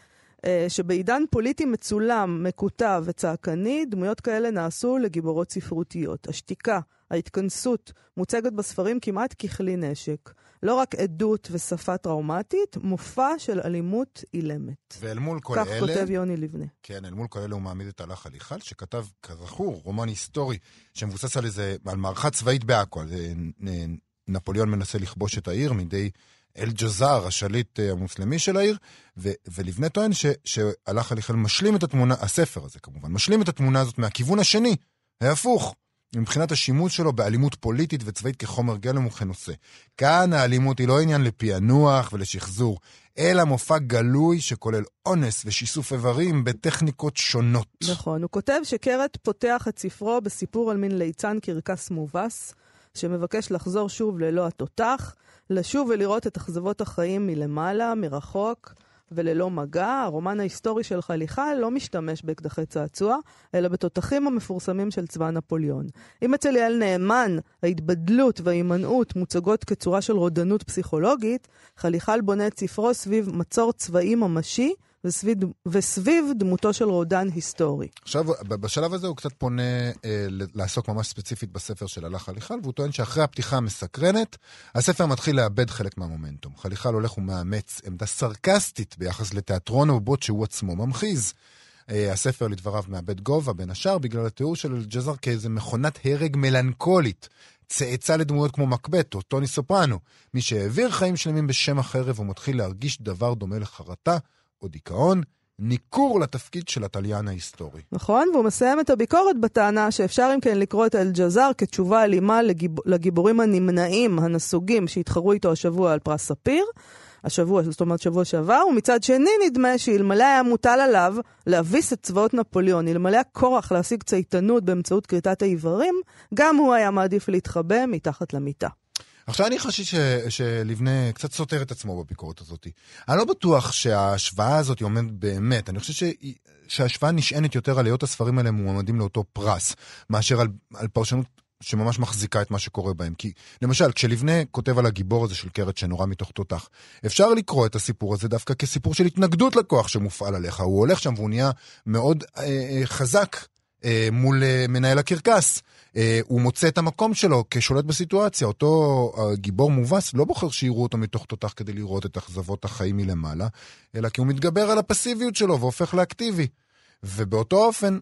שבעידן פוליטי מצולם, מקוטב וצעקני, דמויות כאלה נעשו לגיבורות ספרותיות. השתיקה, ההתכנסות, מוצגת בספרים כמעט ככלי נשק. לא רק עדות ושפה טראומטית, מופע של אלימות אילמת. ואל מול כל כך אלה, כותב יוני לבנה. כן, אל מול כל אלה הוא מעמיד את הלך הליכל, שכתב, כזכור, רומן היסטורי, שמבוסס על איזה, על מערכה צבאית בעכו, נ- נפוליאון מנסה לכבוש את העיר מידי אל-ג'זאר, השליט אה, המוסלמי של העיר, ו- ולבנה טוען ש- שהלך הליכל משלים את התמונה, הספר הזה כמובן, משלים את התמונה הזאת מהכיוון השני, ההפוך. מבחינת השימוש שלו באלימות פוליטית וצבאית כחומר גלם וכנושא. כאן האלימות היא לא עניין לפענוח ולשחזור, אלא מופע גלוי שכולל אונס ושיסוף איברים בטכניקות שונות. נכון, הוא כותב שקרת פותח את ספרו בסיפור על מין ליצן קרקס מובס, שמבקש לחזור שוב ללא התותח, לשוב ולראות את אכזבות החיים מלמעלה, מרחוק וללא מגע. הרומן ההיסטורי של חליחל לא משתמש באקדחי צעצוע, אלא בתותחים המפורסמים של צבא נפוליאון. אם אצל יעל נאמן ההתבדלות וההימנעות מוצגות כצורה של רודנות פסיכולוגית, חליחל בונה את ספרו סביב מצור צבאי ממשי וסביב, וסביב דמותו של רודן היסטורי. עכשיו, בשלב הזה הוא קצת פונה אה, לעסוק ממש ספציפית בספר של הלך הליכל, והוא טוען שאחרי הפתיחה המסקרנת, הספר מתחיל לאבד חלק מהמומנטום. חליכל הולך ומאמץ עמדה סרקסטית ביחס לתיאטרון הבובות שהוא עצמו ממחיז. אה, הספר לדבריו מאבד גובה, בין השאר, בגלל התיאור של אל-ג'זר כאיזה מכונת הרג מלנכולית. צאצא לדמויות כמו מקבט או טוני סופרנו. מי שהעביר חיים שלמים בשם החרב ומתחיל להרגיש דבר דומה לחרטה או דיכאון, ניכור לתפקיד של התליין ההיסטורי. נכון? והוא מסיים את הביקורת בטענה שאפשר אם כן לקרוא את אל-ג'זאר כתשובה אלימה לגיב... לגיבורים הנמנעים, הנסוגים, שהתחרו איתו השבוע על פרס ספיר. השבוע, זאת אומרת שבוע שעבר, ומצד שני נדמה שאלמלא היה מוטל עליו להביס את צבאות נפוליאון, אלמלא הכורח להשיג צייתנות באמצעות כריתת האיברים, גם הוא היה מעדיף להתחבא מתחת למיטה. עכשיו אני חשתי ש, שלבנה קצת סותר את עצמו בביקורת הזאת. אני לא בטוח שההשוואה הזאת עומדת באמת. אני חושב ש, שההשוואה נשענת יותר על היות הספרים האלה מועמדים לאותו פרס, מאשר על, על פרשנות שממש מחזיקה את מה שקורה בהם. כי למשל, כשלבנה כותב על הגיבור הזה של קרת שנורה מתוך תותח, אפשר לקרוא את הסיפור הזה דווקא כסיפור של התנגדות לכוח שמופעל עליך. הוא הולך שם והוא נהיה מאוד אה, אה, חזק אה, מול אה, מנהל הקרקס. אה, הוא מוצא את המקום שלו כשולט בסיטואציה. אותו אה, גיבור מובס לא בוחר שיראו אותו מתוך תותח כדי לראות את אכזבות החיים מלמעלה, אלא כי הוא מתגבר על הפסיביות שלו והופך לאקטיבי. ובאותו אופן,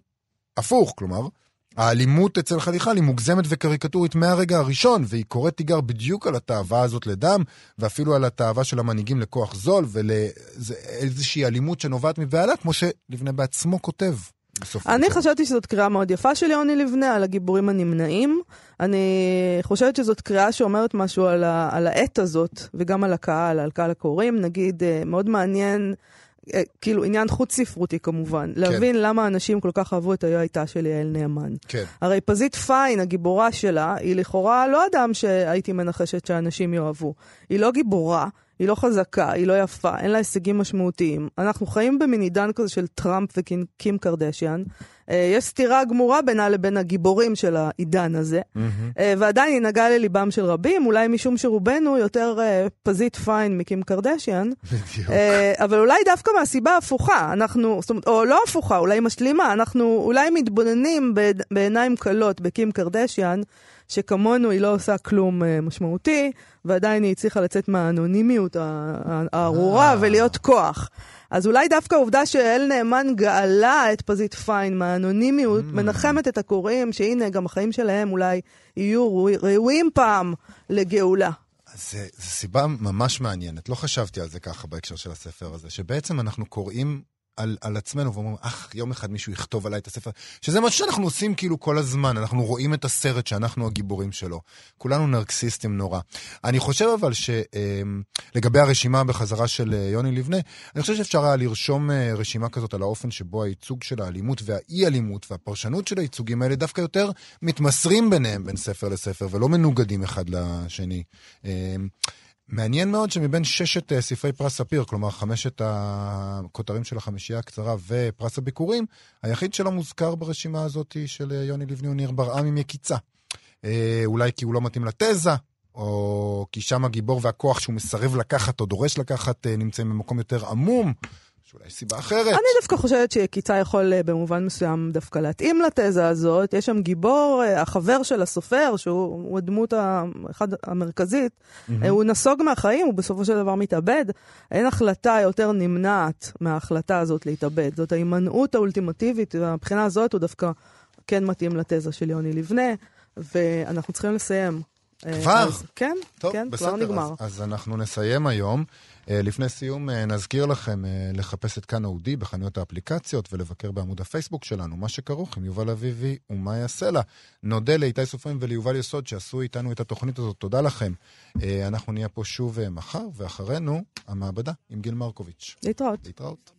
הפוך, כלומר, האלימות אצל חליחל היא מוגזמת וקריקטורית מהרגע הראשון, והיא קוראת תיגר בדיוק על התאווה הזאת לדם, ואפילו על התאווה של המנהיגים לכוח זול, ולאיזושהי אלימות שנובעת מבהלה, כמו שלבנה בעצמו כותב. אני חשבתי שזאת קריאה מאוד יפה של יוני לבנה על הגיבורים הנמנעים. אני חושבת שזאת קריאה שאומרת משהו על, ה, על העת הזאת, וגם על הקהל, על קהל הקוראים. נגיד, אה, מאוד מעניין אה, כאילו עניין חוץ ספרותי כמובן, כן. להבין למה אנשים כל כך אהבו את היו הייתה של יעל נאמן. כן. הרי פזית פיין, הגיבורה שלה, היא לכאורה לא אדם שהייתי מנחשת שאנשים יאהבו. היא לא גיבורה, היא לא חזקה, היא לא יפה, אין לה הישגים משמעותיים. אנחנו חיים במין עידן כזה של טראמפ וקים קרדשיאן. אה, יש סתירה גמורה בינה לבין הגיבורים של העידן הזה, mm-hmm. ועדיין היא נגעה לליבם של רבים, אולי משום שרובנו יותר uh, פזית פיין מקים קרדשיאן. בדיוק. אבל אולי דווקא מהסיבה ההפוכה, אנחנו, זאת אומרת, או לא הפוכה, אולי משלימה, אנחנו אולי מתבוננים בעיניים כלות בקים קרדשיאן. שכמונו היא לא עושה כלום uh, משמעותי, ועדיין היא הצליחה לצאת מהאנונימיות הארורה אה. ולהיות כוח. אז אולי דווקא העובדה שאל נאמן גאלה את פזית פיין מהאנונימיות, mm. מנחמת את הקוראים שהנה, גם החיים שלהם אולי יהיו ראויים פעם לגאולה. זו סיבה ממש מעניינת, לא חשבתי על זה ככה בהקשר של הספר הזה, שבעצם אנחנו קוראים על, על עצמנו ואומרים, אך, יום אחד מישהו יכתוב עליי את הספר. שזה מה שאנחנו עושים כאילו כל הזמן, אנחנו רואים את הסרט שאנחנו הגיבורים שלו. כולנו נרקסיסטים נורא. אני חושב אבל שלגבי אמ, הרשימה בחזרה של אה, יוני לבנה, אני חושב שאפשר היה לרשום אה, רשימה כזאת על האופן שבו הייצוג של האלימות והאי-אלימות והפרשנות של הייצוגים האלה דווקא יותר מתמסרים ביניהם בין ספר לספר ולא מנוגדים אחד לשני. מעניין מאוד שמבין ששת uh, ספרי פרס ספיר, כלומר חמשת הכותרים של החמישייה הקצרה ופרס הביקורים, היחיד שלא מוזכר ברשימה הזאת של uh, יוני לבני הוא ניר ברעם עם יקיצה. Uh, אולי כי הוא לא מתאים לתזה, או כי שם הגיבור והכוח שהוא מסרב לקחת או דורש לקחת נמצאים במקום יותר עמום. שאולי סיבה אחרת. אני דווקא חושבת שקיצה יכול אה, במובן מסוים דווקא להתאים לתזה הזאת. יש שם גיבור, אה, החבר של הסופר, שהוא הדמות האחד המרכזית, mm-hmm. הוא נסוג מהחיים, הוא בסופו של דבר מתאבד. אין החלטה יותר נמנעת מההחלטה הזאת להתאבד. זאת ההימנעות האולטימטיבית, ומבחינה הזאת הוא דווקא כן מתאים לתזה של יוני לבנה, ואנחנו צריכים לסיים. כבר? אז, כן, טוב, כן, בסדר, כבר נגמר. אז, אז אנחנו נסיים היום. אה, לפני סיום אה, נזכיר לכם אה, לחפש את כאן אודי בחנויות האפליקציות ולבקר בעמוד הפייסבוק שלנו, מה שכרוך עם יובל אביבי יעשה לה. נודה לאיתי סופרים וליובל יסוד שעשו איתנו את התוכנית הזאת, תודה לכם. אנחנו נהיה פה שוב מחר, ואחרינו, המעבדה עם גיל מרקוביץ'. להתראות. להתראות.